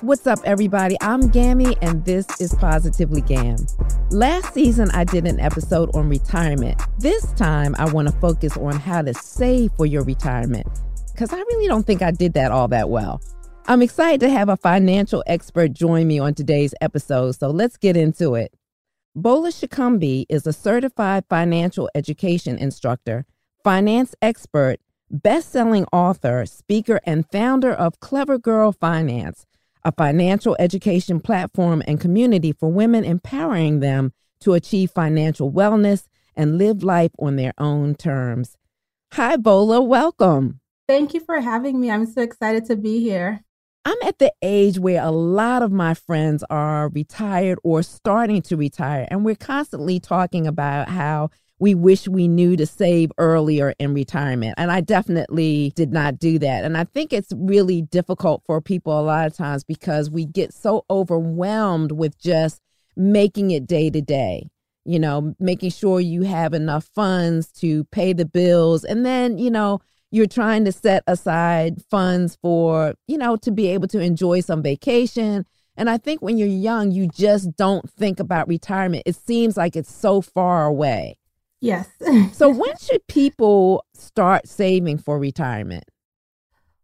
What's up, everybody? I'm Gammy, and this is Positively Gam. Last season, I did an episode on retirement. This time, I want to focus on how to save for your retirement because I really don't think I did that all that well. I'm excited to have a financial expert join me on today's episode, so let's get into it. Bola Sokunbi is a certified financial education instructor, finance expert, best-selling author, speaker, and founder of Clever Girl Finance, a financial education platform and community for women empowering them to achieve financial wellness and live life on their own terms. Hi, Bola. Welcome. Thank you for having me. I'm so excited to be here. I'm at the age where a lot of my friends are retired or starting to retire, and we're constantly talking about how we wish we knew to save earlier in retirement. And I definitely did not do that. And I think it's really difficult for people a lot of times because we get so overwhelmed with just making it day to day. You know, making sure you have enough funds to pay the bills and then, you know, you're trying to set aside funds for, you know, to be able to enjoy some vacation. And I think when you're young, you just don't think about retirement. It seems like it's so far away. Yes. so when should people start saving for retirement?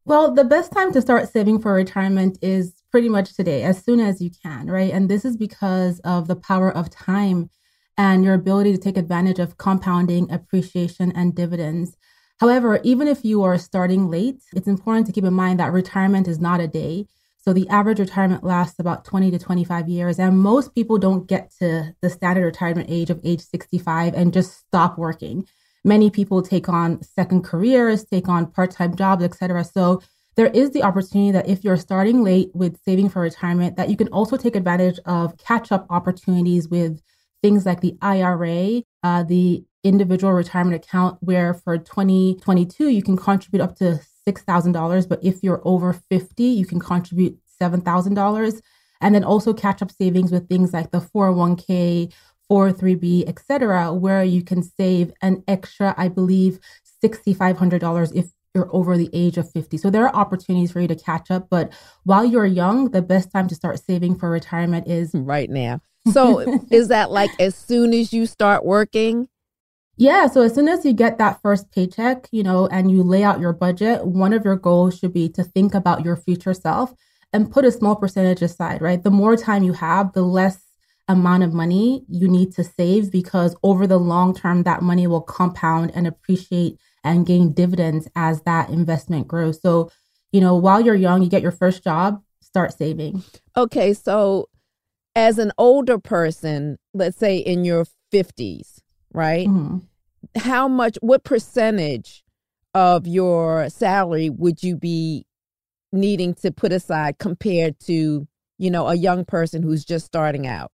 Well, the best time to start saving for retirement is pretty much today, as soon as you can, right? And this is because of the power of time and your ability to take advantage of compounding, appreciation, and dividends. However, even if you are starting late, it's important to keep in mind that retirement is not a day. So the average retirement lasts about 20 to 25 years. And most people don't get to the standard retirement age of age 65 and just stop working. Many people take on second careers, take on part-time jobs, etc. So there is the opportunity that if you're starting late with saving for retirement, that you can also take advantage of catch-up opportunities with things like the IRA, uh, the individual retirement account where for 2022 you can contribute up to $6,000 but if you're over 50 you can contribute $7,000 and then also catch up savings with things like the 401k 403b etc where you can save an extra I believe $6500 if you're over the age of 50. So there are opportunities for you to catch up, but while you're young, the best time to start saving for retirement is right now. So is that like as soon as you start working? Yeah. So as soon as you get that first paycheck, you know, and you lay out your budget, one of your goals should be to think about your future self and put a small percentage aside, right? The more time you have, the less amount of money you need to save because over the long term, that money will compound and appreciate and gain dividends as that investment grows. So, you know, while you're young, you get your first job, start saving. Okay. So, as an older person, let's say in your 50s, right? Mm-hmm. How much, what percentage of your salary would you be needing to put aside compared to, you know, a young person who's just starting out?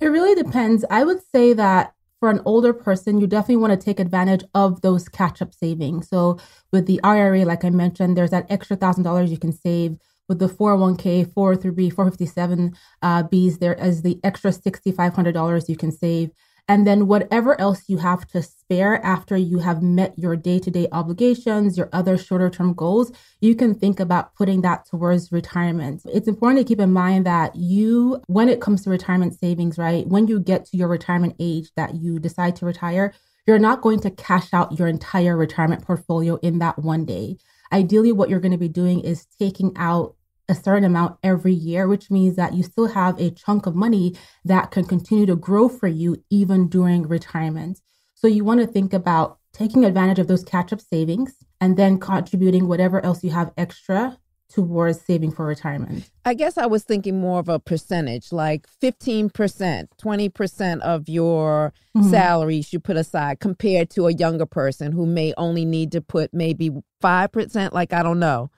It really depends. I would say that for an older person, you definitely want to take advantage of those catch up savings. So, with the IRA, like I mentioned, there's that extra thousand dollars you can save. With the 401k, 403b, 457 uh, Bs, there is the extra $6,500 you can save. And then whatever else you have to spare after you have met your day to day obligations, your other shorter term goals, you can think about putting that towards retirement. It's important to keep in mind that you, when it comes to retirement savings, right, when you get to your retirement age that you decide to retire, you're not going to cash out your entire retirement portfolio in that one day. Ideally, what you're going to be doing is taking out a certain amount every year, which means that you still have a chunk of money that can continue to grow for you even during retirement. So you want to think about taking advantage of those catch up savings and then contributing whatever else you have extra towards saving for retirement. I guess I was thinking more of a percentage, like 15%, 20% of your mm-hmm. salary you put aside compared to a younger person who may only need to put maybe 5%, like I don't know.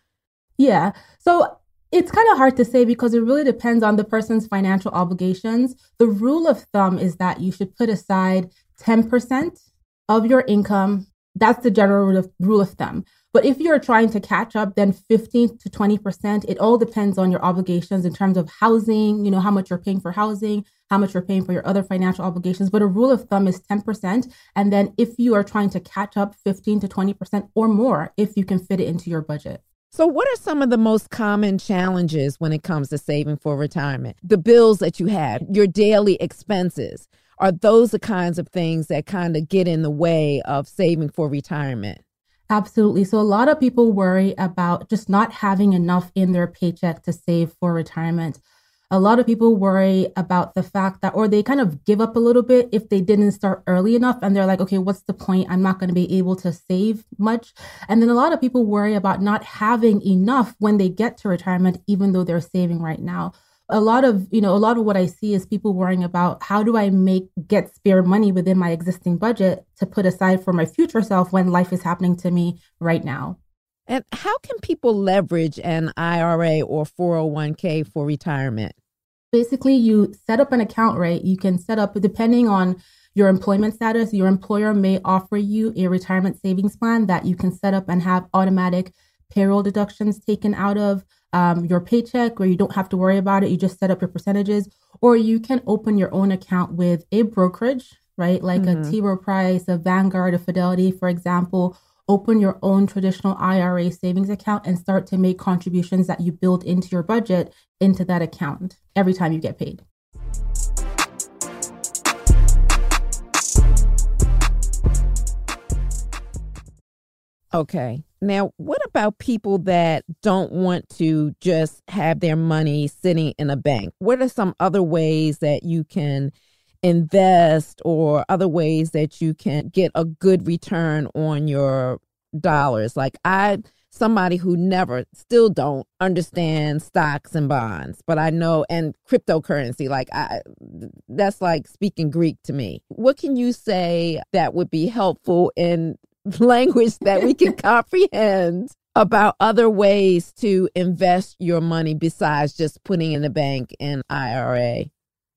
Yeah. So it's kind of hard to say because it really depends on the person's financial obligations. The rule of thumb is that you should put aside 10% of your income. That's the general rule of, rule of thumb. But if you're trying to catch up, then 15 to 20%, it all depends on your obligations in terms of housing, you know, how much you're paying for housing, how much you're paying for your other financial obligations. But a rule of thumb is 10%. And then if you are trying to catch up 15 to 20% or more, if you can fit it into your budget. So, what are some of the most common challenges when it comes to saving for retirement? The bills that you have, your daily expenses, are those the kinds of things that kind of get in the way of saving for retirement? Absolutely. So, a lot of people worry about just not having enough in their paycheck to save for retirement a lot of people worry about the fact that, or they kind of give up a little bit if they didn't start early enough and they're like, okay, what's the point? I'm not going to be able to save much. And then a lot of people worry about not having enough when they get to retirement, even though they're saving right now. A lot of, you know, a lot of what I see is people worrying about how do I make, get spare money within my existing budget to put aside for my future self when life is happening to me right now. And how can people leverage an IRA or 401k for retirement? Basically you set up an account, right? You can set up, depending on your employment status, your employer may offer you a retirement savings plan that you can set up and have automatic payroll deductions taken out of um, your paycheck where you don't have to worry about it. You just set up your percentages, or you can open your own account with a brokerage, right? Like mm-hmm. a T. Rowe Price, a Vanguard, a Fidelity, for example, open your own traditional IRA savings account and start to make contributions that you build into your budget into that account every time you get paid. Okay. Now, what about people that don't want to just have their money sitting in a bank? What are some other ways that you can invest or other ways that you can get a good return on your dollars. Like I somebody who never still don't understand stocks and bonds, but I know and cryptocurrency like I that's like speaking Greek to me. What can you say that would be helpful in language that we can comprehend about other ways to invest your money besides just putting in the bank and IRA?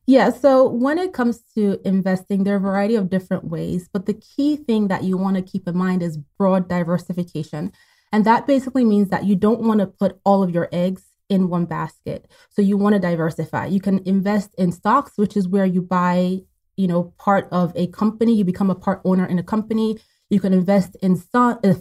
Yeah, so when it comes to investing, there are a variety of different ways, but the key thing that you want to keep in mind is broad diversification. And that basically means that you don't want to put all of your eggs in one basket. So you want to diversify. You can invest in stocks, which is where you buy, you know, part of a company, you become a part owner in a company. You can invest in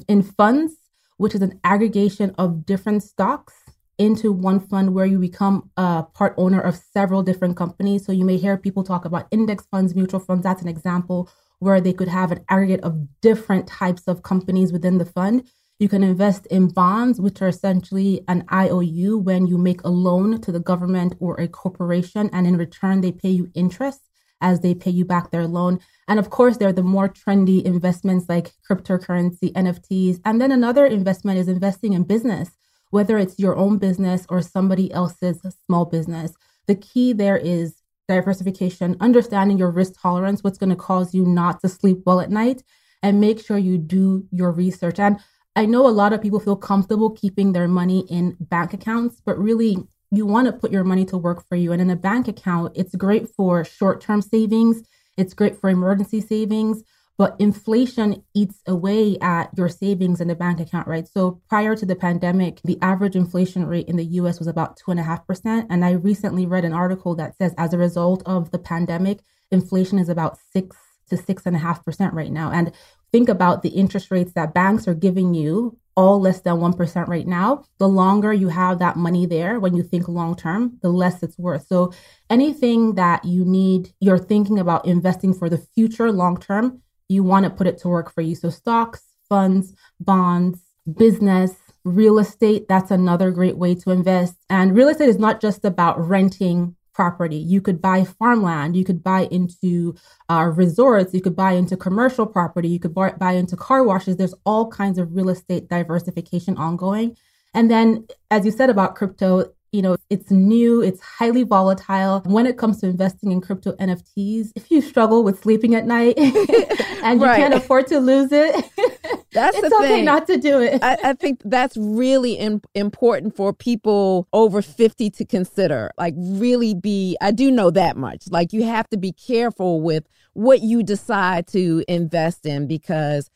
in funds, which is an aggregation of different stocks into one fund where you become a part owner of several different companies. So you may hear people talk about index funds, mutual funds. That's an example where they could have an aggregate of different types of companies within the fund. You can invest in bonds, which are essentially an IOU when you make a loan to the government or a corporation, and in return, they pay you interest as they pay you back their loan. And of course, there are the more trendy investments like cryptocurrency, NFTs. And then another investment is investing in business, whether it's your own business or somebody else's small business. The key there is diversification, understanding your risk tolerance, what's going to cause you not to sleep well at night, and make sure you do your research. And I know a lot of people feel comfortable keeping their money in bank accounts, but really you want to put your money to work for you. And in a bank account, it's great for short term savings, it's great for emergency savings, but inflation eats away at your savings in the bank account, right? So prior to the pandemic, the average inflation rate in the US was about 2.5%. And I recently read an article that says as a result of the pandemic, inflation is about six to six and a half percent right now. And think about the interest rates that banks are giving you all less than 1% right now, the longer you have that money there when you think long term, the less it's worth. So anything that you need, you're thinking about investing for the future long term, you want to put it to work for you. So stocks, funds, bonds, business, real estate, that's another great way to invest. And real estate is not just about renting property. You could buy farmland, you could buy into uh, resorts, you could buy into commercial property, you could buy, buy into car washes. There's all kinds of real estate diversification ongoing. And then, as you said about crypto, you know, it's new, it's highly volatile. When it comes to investing in crypto NFTs, if you struggle with sleeping at night and you can't afford to lose it, that's it's okay thing. not to do it. I, I think that's really in, important for people over 50 to consider. Like, really be, I do know that much. Like, you have to be careful with what you decide to invest in because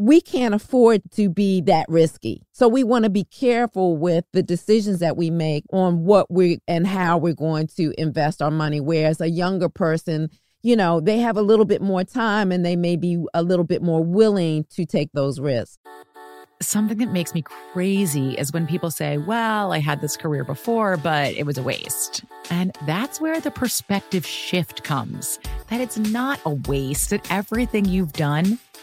we can't afford to be that risky. So we want to be careful with the decisions that we make on what we and how we're going to invest our money. Whereas a younger person, you know, they have a little bit more time and they may be a little bit more willing to take those risks. Something that makes me crazy is when people say, Well, I had this career before, but it was a waste. And that's where the perspective shift comes that it's not a waste, that everything you've done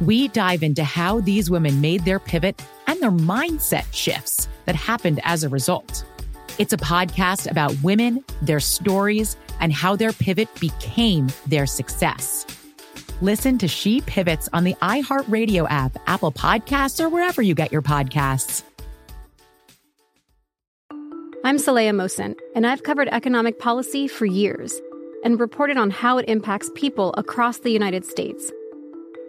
We dive into how these women made their pivot and their mindset shifts that happened as a result. It's a podcast about women, their stories, and how their pivot became their success. Listen to She Pivots on the iHeartRadio app, Apple Podcasts, or wherever you get your podcasts. I'm Saleha Mohsin, and I've covered economic policy for years and reported on how it impacts people across the United States.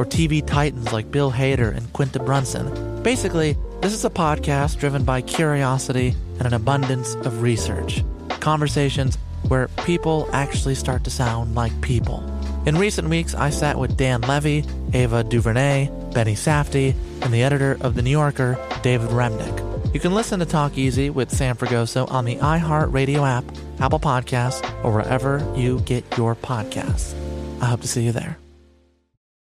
or TV titans like Bill Hader and Quinta Brunson. Basically, this is a podcast driven by curiosity and an abundance of research. Conversations where people actually start to sound like people. In recent weeks, I sat with Dan Levy, Ava DuVernay, Benny Safdie, and the editor of The New Yorker, David Remnick. You can listen to Talk Easy with Sam Fragoso on the iHeartRadio app, Apple Podcasts, or wherever you get your podcasts. I hope to see you there.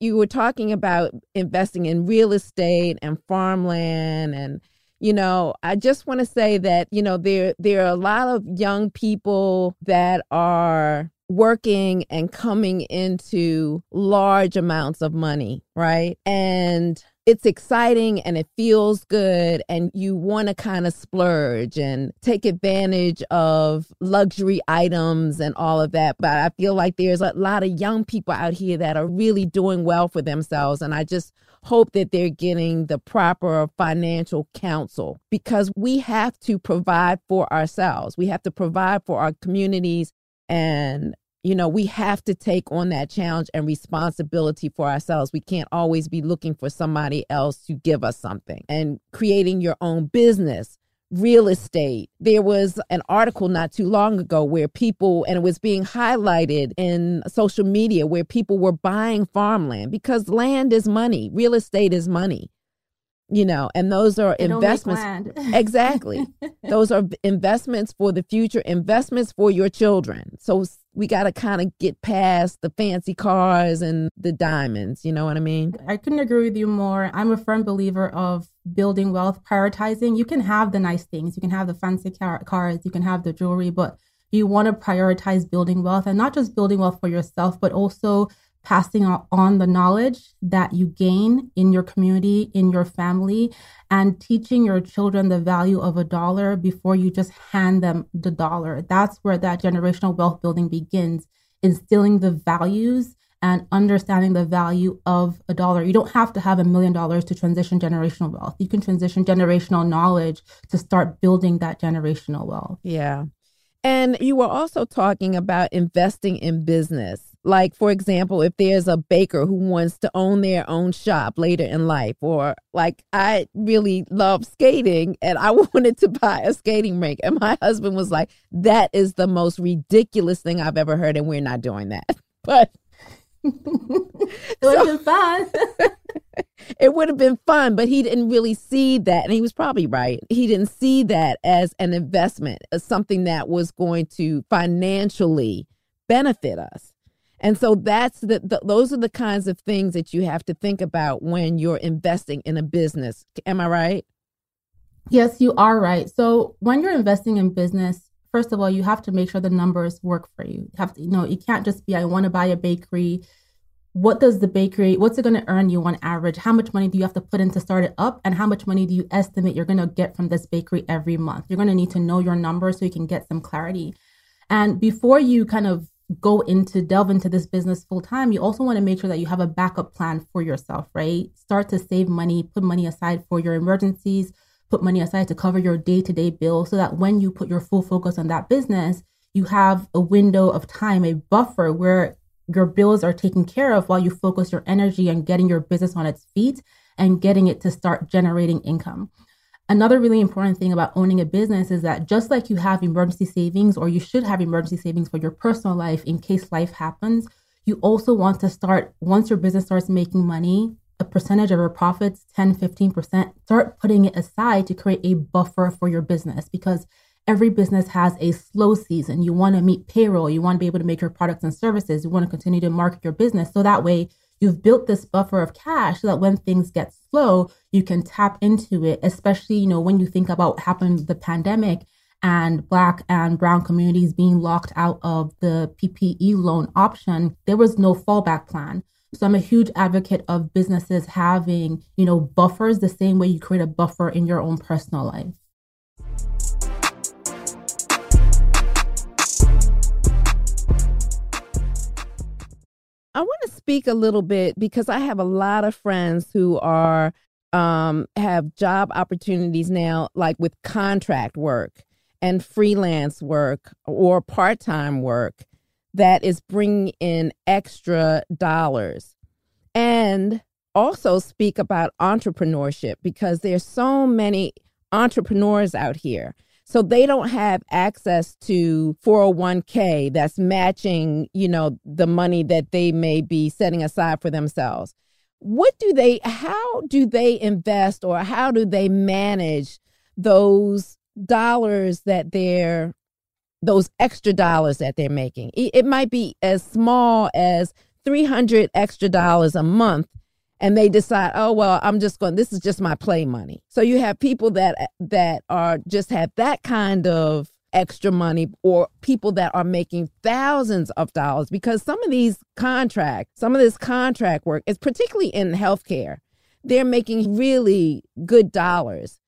you were talking about investing in real estate and farmland and you know i just want to say that you know there there are a lot of young people that are working and coming into large amounts of money right? And it's exciting and it feels good and you want to kind of splurge and take advantage of luxury items and all of that but i feel like there's a lot of young people out here that are really doing well for themselves and i just hope that they're getting the proper financial counsel because we have to provide for ourselves. We have to provide for our communities and you know, we have to take on that challenge and responsibility for ourselves. We can't always be looking for somebody else to give us something and creating your own business. Real estate. There was an article not too long ago where people, and it was being highlighted in social media, where people were buying farmland because land is money, real estate is money you know and those are investments exactly those are investments for the future investments for your children so we got to kind of get past the fancy cars and the diamonds you know what i mean? I couldn't agree with you more. I'm a firm believer of building wealth prioritizing. You can have the nice things you can have the fancy car- cars you can have the jewelry but you want to prioritize building wealth and not just building wealth for yourself but also passing on the knowledge that you gain in your community, in your family, and teaching your children the value of a dollar before you just hand them the dollar. That's where that generational wealth building begins, instilling the values and understanding the value of a dollar. You don't have to have a million dollars to transition generational wealth. You can transition generational knowledge to start building that generational wealth. Yeah. And you were also talking about investing in business. Like, for example, if there's a baker who wants to own their own shop later in life, or like I really love skating and I wanted to buy a skating rink. And my husband was like, that is the most ridiculous thing I've ever heard. And we're not doing that. But it would have been fun. it would have been fun, but he didn't really see that. And he was probably right. He didn't see that as an investment, as something that was going to financially benefit us. And so that's the, the, those are the kinds of things that you have to think about when you're investing in a business. Am I right? Yes, you are right. So when you're investing in business, first of all, you have to make sure the numbers work for you. You have to, you know, you can't just be I want to buy a bakery. What does the bakery, what's it going to earn you on average? How much money do you have to put in to start it up? And how much money do you estimate you're going to get from this bakery every month? You're going to need to know your numbers so you can get some clarity. And before you kind of go into delve into this business full time, you also want to make sure that you have a backup plan for yourself, right? Start to save money, put money aside for your emergencies, put money aside to cover your day to day bills so that when you put your full focus on that business, you have a window of time, a buffer where your bills are taken care of while you focus your energy on getting your business on its feet and getting it to start generating income. Another really important thing about owning a business is that just like you have emergency savings, or you should have emergency savings for your personal life in case life happens, you also want to start, once your business starts making money, a percentage of your profits, 10, 15%, start putting it aside to create a buffer for your business because every business has a slow season. You want to meet payroll, you want to be able to make your products and services, you want to continue to market your business. So that way, you've built this buffer of cash so that when things get slow, you can tap into it, especially, you know, when you think about what happened with the pandemic and black and brown communities being locked out of the PPE loan option, there was no fallback plan. So I'm a huge advocate of businesses having, you know, buffers the same way you create a buffer in your own personal life. I want to speak a little bit because I have a lot of friends who are um, have job opportunities now, like with contract work and freelance work or part time work that is bringing in extra dollars. And also speak about entrepreneurship because there's so many entrepreneurs out here. So they don't have access to 401k that's matching, you know, the money that they may be setting aside for themselves. What do they how do they invest or how do they manage those dollars that they're those extra dollars that they're making. It might be as small as 300 extra dollars a month and they decide, "Oh, well, I'm just going this is just my play money." So you have people that that are just have that kind of extra money or people that are making thousands of dollars because some of these contracts, some of this contract work is particularly in healthcare. They're making really good dollars.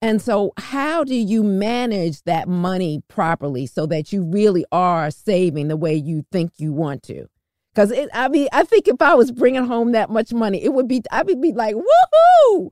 And so, how do you manage that money properly so that you really are saving the way you think you want to? Because it, I mean, I think if I was bringing home that much money, it would be I would be like, woohoo,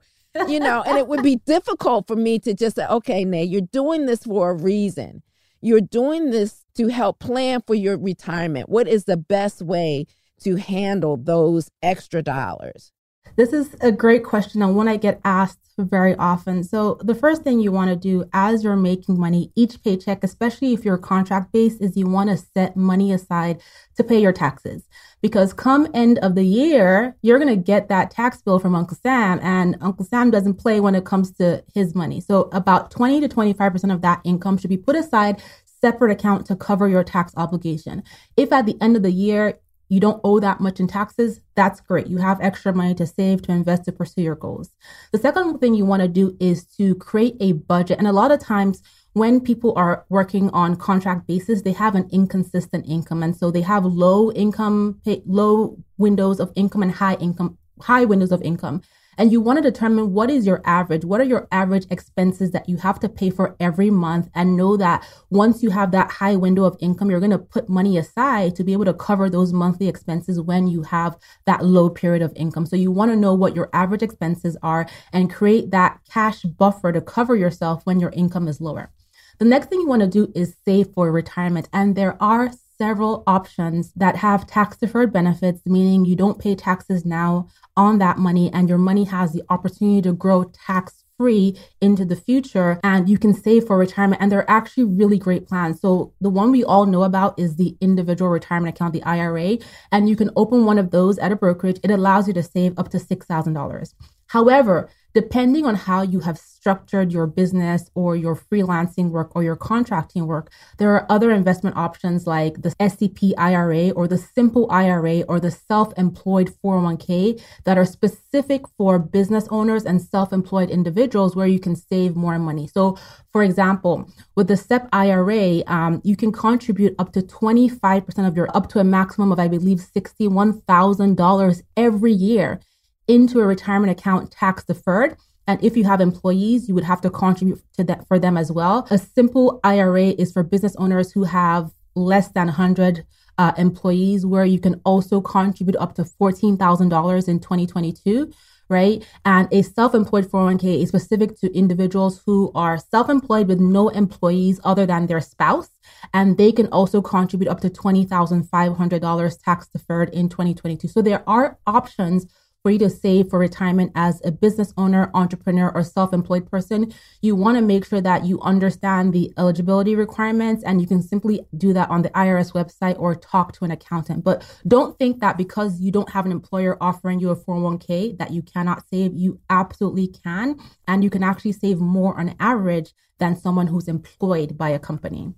you know, and it would be difficult for me to just say, okay, Nay, you're doing this for a reason. You're doing this to help plan for your retirement. What is the best way to handle those extra dollars? This is a great question and one I get asked very often. So, the first thing you want to do as you're making money, each paycheck, especially if you're contract based, is you want to set money aside to pay your taxes. Because come end of the year, you're going to get that tax bill from Uncle Sam, and Uncle Sam doesn't play when it comes to his money. So, about 20 to 25% of that income should be put aside separate account to cover your tax obligation. If at the end of the year you don't owe that much in taxes, that's great. You have extra money to save, to invest, to pursue your goals. The second thing you want to do is to create a budget. And a lot of times, when people are working on contract basis, they have an inconsistent income. And so they have low income, low windows of income and high income, high windows of income and you want to determine what is your average what are your average expenses that you have to pay for every month and know that once you have that high window of income you're going to put money aside to be able to cover those monthly expenses when you have that low period of income. So you want to know what your average expenses are and create that cash buffer to cover yourself when your income is lower. The next thing you want to do is save for retirement and there are several options that have tax deferred benefits, meaning you don't pay taxes now on that money and your money has the opportunity to grow tax free into the future and you can save for retirement and they're actually really great plans. So the one we all know about is the individual retirement account, the IRA, and you can open one of those at a brokerage. It allows you to save up to $6,000. However, depending on how you have structured your business or your freelancing work or your contracting work, there are other investment options like the SEP IRA or the simple IRA or the self employed 401k that are specific for business owners and self employed individuals where you can save more money. So, for example, with the SEP IRA, um, you can contribute up to 25% of your, up to a maximum of, I believe, $61,000 every year into a retirement account tax deferred. And if you have employees, you would have to contribute to that for them as well. A simple IRA is for business owners who have less than 100 uh, employees, where you can also contribute up to $14,000 in 2022 right? And a self employed 401k is specific to individuals who are self employed with no employees other than their spouse. And they can also contribute up to $20,500 tax deferred in 2022. So there are options for you to save for retirement as a business owner, entrepreneur, or self employed person, you want to make sure that you understand the eligibility requirements and you can simply do that on the IRS website or talk to an accountant. But don't think that because you don't have an employer offering you a 401k that you cannot save. You absolutely can. And you can actually save more on average than someone who's employed by a company.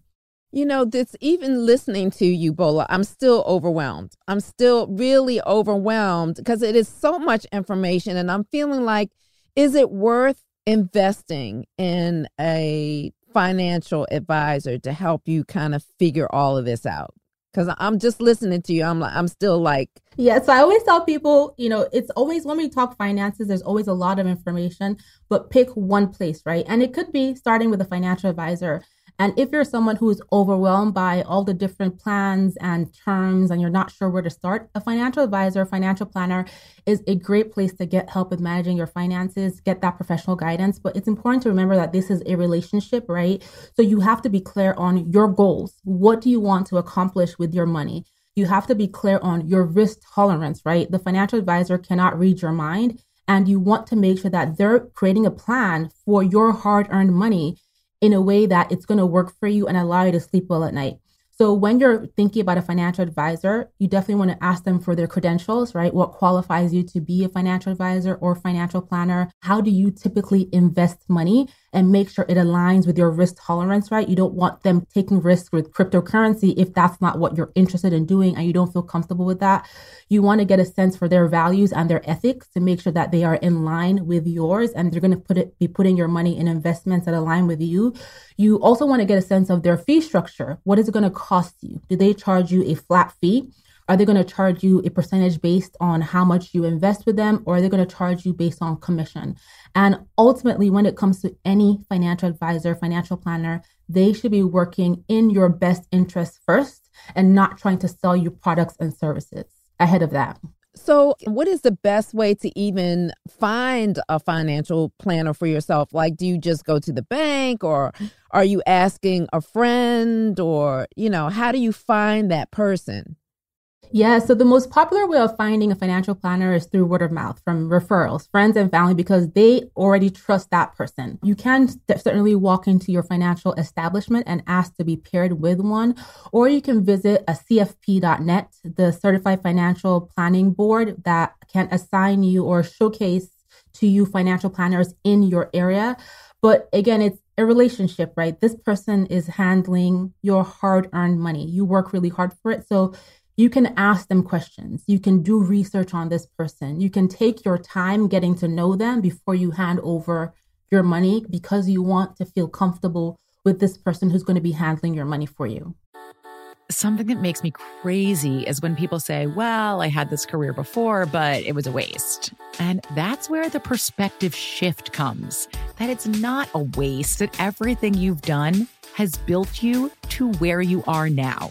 You know, this even listening to you, Bola, I'm still overwhelmed. I'm still really overwhelmed because it is so much information. And I'm feeling like, is it worth investing in a financial advisor to help you kind of figure all of this out? Because I'm just listening to you. I'm like, I'm still like, yeah. So I always tell people, you know, it's always when we talk finances, there's always a lot of information, but pick one place, right? And it could be starting with a financial advisor. And if you're someone who is overwhelmed by all the different plans and terms and you're not sure where to start, a financial advisor, financial planner is a great place to get help with managing your finances, get that professional guidance. But it's important to remember that this is a relationship, right? So you have to be clear on your goals. What do you want to accomplish with your money? You have to be clear on your risk tolerance, right? The financial advisor cannot read your mind. And you want to make sure that they're creating a plan for your hard earned money in a way that it's going to work for you and allow you to sleep well at night. So when you're thinking about a financial advisor, you definitely want to ask them for their credentials, right? What qualifies you to be a financial advisor or financial planner? How do you typically invest money? And make sure it aligns with your risk tolerance, right? You don't want them taking risks with cryptocurrency if that's not what you're interested in doing and you don't feel comfortable with that. You want to get a sense for their values and their ethics to make sure that they are in line with yours and they're going to put it be putting your money in investments that align with you. You also want to get a sense of their fee structure. What is it going to cost you? Do they charge you a flat fee? Are they going to charge you a percentage based on how much you invest with them, or are they going to charge you based on commission? And ultimately, when it comes to any financial advisor, financial planner, they should be working in your best interest first and not trying to sell you products and services ahead of that. So, what is the best way to even find a financial planner for yourself? Like, do you just go to the bank or are you asking a friend or, you know, how do you find that person? Yeah, so the most popular way of finding a financial planner is through word of mouth from referrals, friends and family, because they already trust that person. You can certainly walk into your financial establishment and ask to be paired with one, or you can visit a CFP.net, the Certified Financial Planning Board that can assign you or showcase to you financial planners in your area. But again, it's a relationship, right? This person is handling your hard earned money. You work really hard for it. So you can ask them questions. You can do research on this person. You can take your time getting to know them before you hand over your money because you want to feel comfortable with this person who's going to be handling your money for you. Something that makes me crazy is when people say, Well, I had this career before, but it was a waste. And that's where the perspective shift comes that it's not a waste, that everything you've done has built you to where you are now.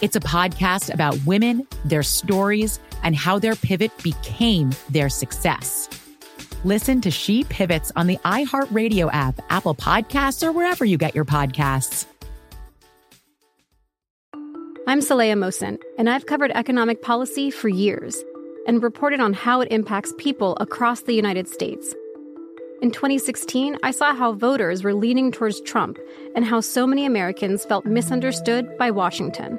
It's a podcast about women, their stories, and how their pivot became their success. Listen to She Pivots on the iHeartRadio app, Apple Podcasts, or wherever you get your podcasts. I'm Saleha Mohsin, and I've covered economic policy for years and reported on how it impacts people across the United States. In 2016, I saw how voters were leaning towards Trump and how so many Americans felt misunderstood by Washington.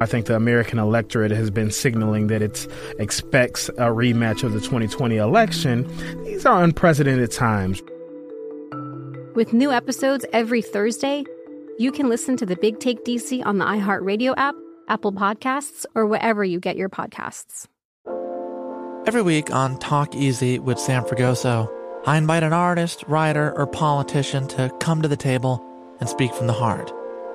I think the American electorate has been signaling that it expects a rematch of the 2020 election. These are unprecedented times. With new episodes every Thursday, you can listen to the Big Take DC on the iHeartRadio app, Apple Podcasts, or wherever you get your podcasts. Every week on Talk Easy with Sam Fragoso, I invite an artist, writer, or politician to come to the table and speak from the heart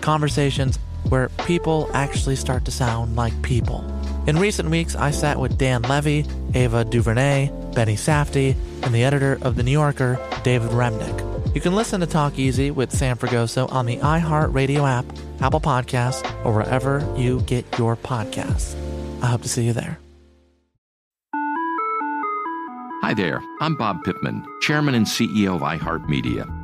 Conversations where people actually start to sound like people. In recent weeks, I sat with Dan Levy, Ava DuVernay, Benny Safdie, and the editor of The New Yorker, David Remnick. You can listen to Talk Easy with Sam Fragoso on the iHeartRadio app, Apple Podcasts, or wherever you get your podcasts. I hope to see you there. Hi there, I'm Bob Pittman, Chairman and CEO of iHeartMedia.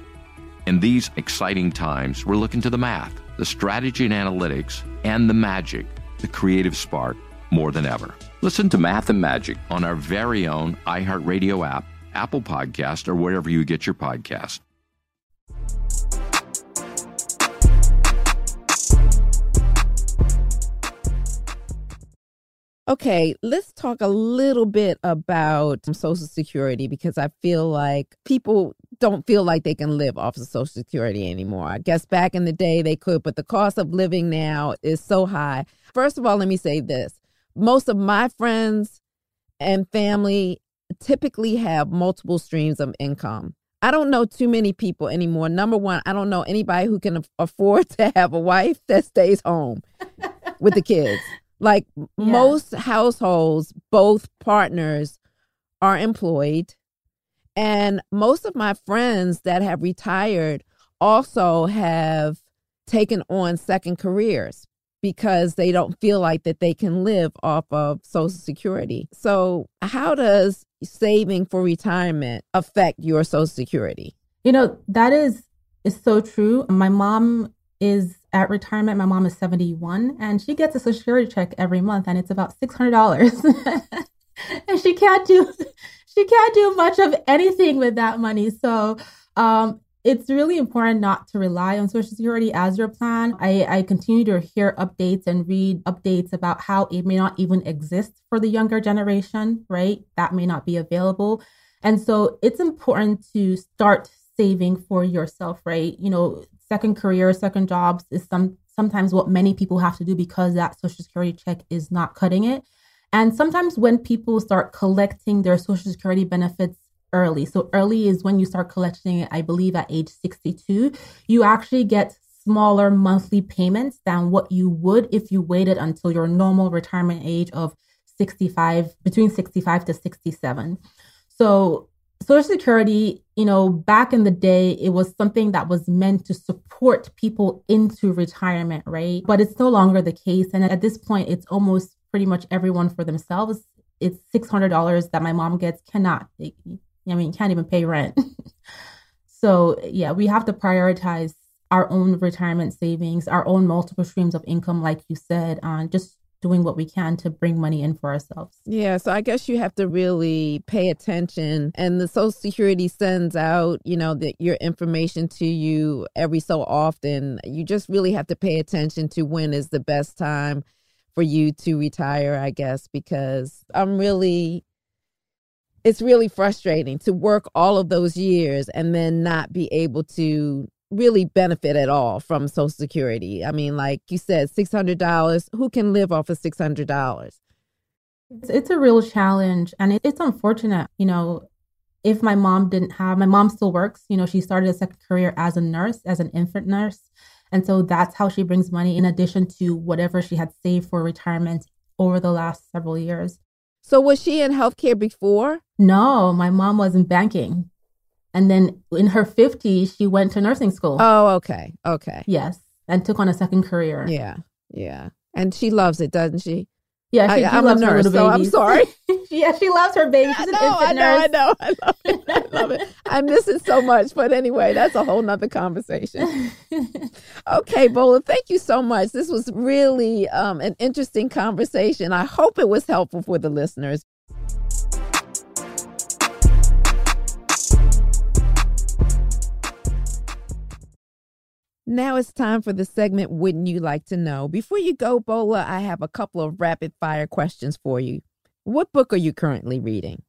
In these exciting times, we're looking to the math, the strategy and analytics, and the magic, the creative spark, more than ever. Listen to Math and Magic on our very own iHeartRadio app, Apple Podcast, or wherever you get your podcast. Okay, let's talk a little bit about Social Security because I feel like people don't feel like they can live off of Social Security anymore. I guess back in the day they could, but the cost of living now is so high. First of all, let me say this most of my friends and family typically have multiple streams of income. I don't know too many people anymore. Number one, I don't know anybody who can afford to have a wife that stays home with the kids. Like yeah. most households, both partners are employed. And most of my friends that have retired also have taken on second careers because they don't feel like that they can live off of social security. So, how does saving for retirement affect your social security? You know, that is is so true. My mom is at retirement. My mom is 71 and she gets a social security check every month and it's about $600. and she can't do she can't do much of anything with that money. So, um it's really important not to rely on Social Security as your plan. I, I continue to hear updates and read updates about how it may not even exist for the younger generation, right? That may not be available. And so it's important to start saving for yourself, right? You know, second career, second jobs is some sometimes what many people have to do because that social security check is not cutting it. And sometimes when people start collecting their social security benefits early, so early is when you start collecting it, I believe at age 62, you actually get smaller monthly payments than what you would if you waited until your normal retirement age of 65 between 65 to 67. So Social Security, you know, back in the day, it was something that was meant to support people into retirement, right? But it's no longer the case. And at this point, it's almost pretty much everyone for themselves. It's $600 that my mom gets, cannot, I mean, can't even pay rent. so, yeah, we have to prioritize our own retirement savings, our own multiple streams of income, like you said, on uh, just doing what we can to bring money in for ourselves. Yeah, so I guess you have to really pay attention and the social security sends out, you know, that your information to you every so often. You just really have to pay attention to when is the best time for you to retire, I guess, because I'm really it's really frustrating to work all of those years and then not be able to really benefit at all from Social Security. I mean, like you said, $600, who can live off of $600? It's, it's a real challenge and it, it's unfortunate. You know, if my mom didn't have, my mom still works, you know, she started a second career as a nurse, as an infant nurse. And so that's how she brings money in addition to whatever she had saved for retirement over the last several years. So was she in healthcare before? No, my mom was in banking. And then in her 50s, she went to nursing school. Oh, okay. Okay. Yes. And took on a second career. Yeah. Yeah. And she loves it, doesn't she? Yeah, she, I, am a nurse, so I'm sorry. yeah, she loves her baby. She's an know, I know, nurse. I know, I love it. I love it. I miss it so much. But anyway, that's a whole nother conversation. okay, Bola, thank you so much. This was really um, an interesting conversation. I hope it was helpful for the listeners. Now it's time for the segment Wouldn't You Like to Know? Before you go, Bola, I have a couple of rapid fire questions for you. What book are you currently reading?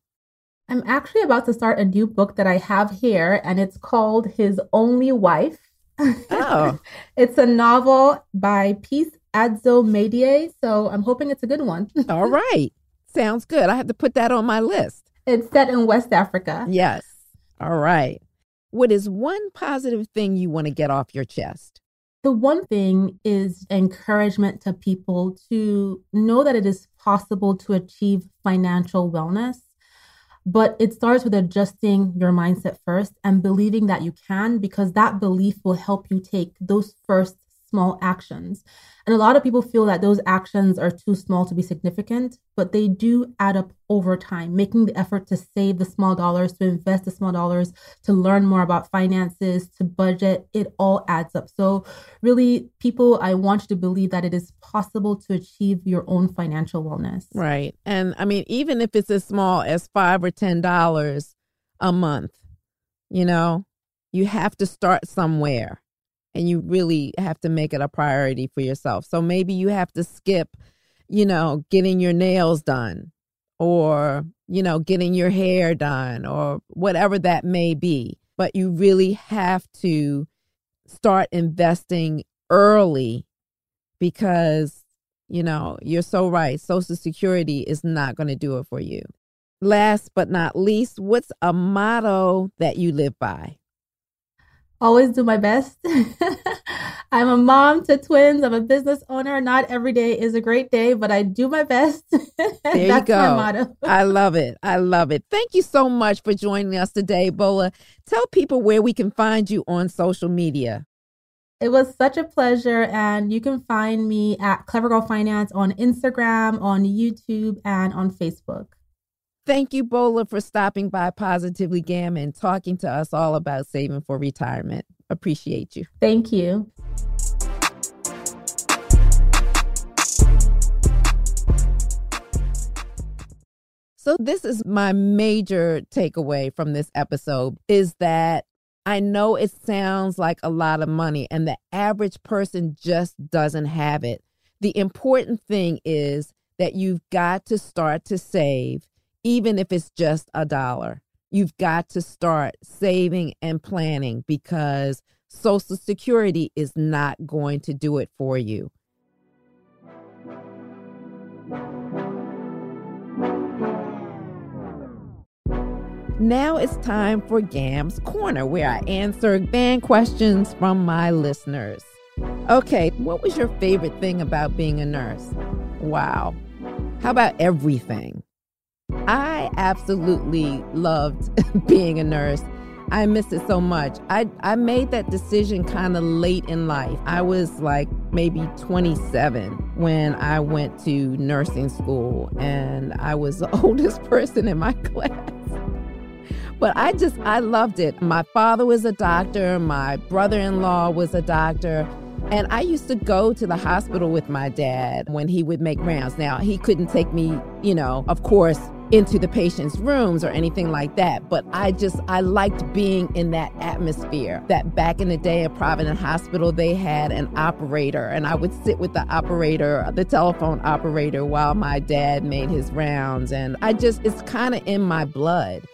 I'm actually about to start a new book that I have here, and it's called His Only Wife. Oh. it's a novel by Peace Adzo Medie, so I'm hoping it's a good one. All right. Sounds good. I have to put that on my list. It's set in West Africa. Yes. All right. What is one positive thing you want to get off your chest? The one thing is encouragement to people to know that it is possible to achieve financial wellness. But it starts with adjusting your mindset first and believing that you can, because that belief will help you take those first small actions. And a lot of people feel that those actions are too small to be significant, but they do add up over time. Making the effort to save the small dollars, to invest the small dollars, to learn more about finances, to budget, it all adds up. So, really, people, I want you to believe that it is possible to achieve your own financial wellness. Right. And I mean, even if it's as small as five or $10 a month, you know, you have to start somewhere and you really have to make it a priority for yourself. So maybe you have to skip, you know, getting your nails done or, you know, getting your hair done or whatever that may be. But you really have to start investing early because, you know, you're so right. Social Security is not going to do it for you. Last but not least, what's a motto that you live by? Always do my best. I'm a mom to twins. I'm a business owner. Not every day is a great day, but I do my best. There you go. I love it. I love it. Thank you so much for joining us today, Bola. Tell people where we can find you on social media. It was such a pleasure. And you can find me at Clever Girl Finance on Instagram, on YouTube, and on Facebook. Thank you, Bola, for stopping by Positively Gam and talking to us all about saving for retirement. Appreciate you. Thank you. So this is my major takeaway from this episode is that I know it sounds like a lot of money and the average person just doesn't have it. The important thing is that you've got to start to save even if it's just a dollar. You've got to start saving and planning because Social Security is not going to do it for you. Now it's time for GAM's Corner, where I answer band questions from my listeners. Okay, what was your favorite thing about being a nurse? Wow. How about everything? I absolutely loved being a nurse. I miss it so much. I, I made that decision kind of late in life. I was like maybe 27 when I went to nursing school, and I was the oldest person in my class. But I just, I loved it. My father was a doctor, my brother in law was a doctor. And I used to go to the hospital with my dad when he would make rounds. Now, he couldn't take me, you know, of course, into the patient's rooms or anything like that. But I just, I liked being in that atmosphere. That back in the day at Providence Hospital, they had an operator, and I would sit with the operator, the telephone operator, while my dad made his rounds. And I just, it's kind of in my blood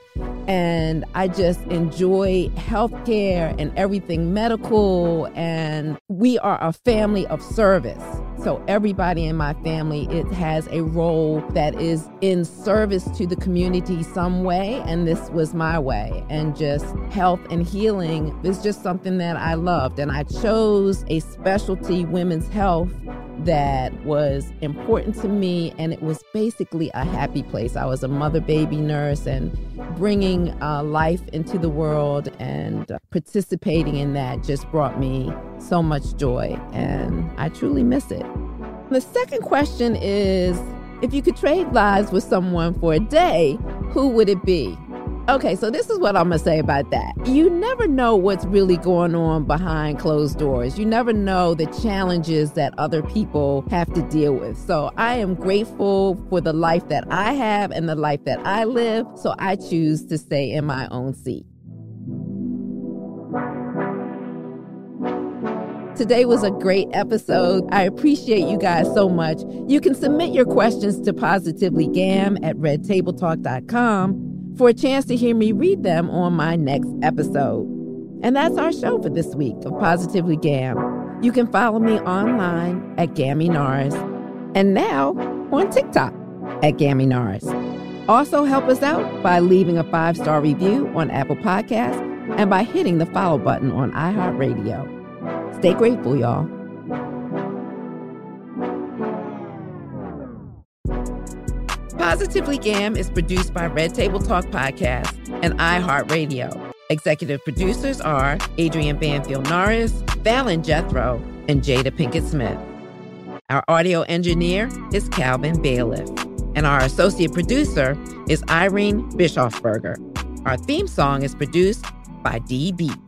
and I just enjoy healthcare and everything medical. And we are a family of service. So everybody in my family, it has a role that is in service to the community some way. And this was my way. And just health and healing is just something that I loved. And I chose a specialty women's health that was important to me and it was basically a happy place. I was a mother baby nurse and bringing uh, life into the world and uh, participating in that just brought me so much joy and i truly miss it. The second question is if you could trade lives with someone for a day who would it be Okay, so this is what I'm going to say about that. You never know what's really going on behind closed doors. You never know the challenges that other people have to deal with. So I am grateful for the life that I have and the life that I live. So I choose to stay in my own seat. Today was a great episode. I appreciate you guys so much. You can submit your questions to positivelygam at redtabletalk.com for a chance to hear me read them on my next episode. And that's our show for this week of Positively Gam. You can follow me online at Gammy Nars and now on TikTok at Gammy Nars. Also, help us out by leaving a five star review on Apple Podcasts and by hitting the follow button on iHeartRadio. Stay grateful, y'all. Positively Gam is produced by Red Table Talk Podcast and iHeartRadio. Executive producers are Adrienne Banfield Norris, Fallon Jethro, and Jada Pinkett Smith. Our audio engineer is Calvin Bailiff and our associate producer is Irene Bischofberger. Our theme song is produced by D Beats.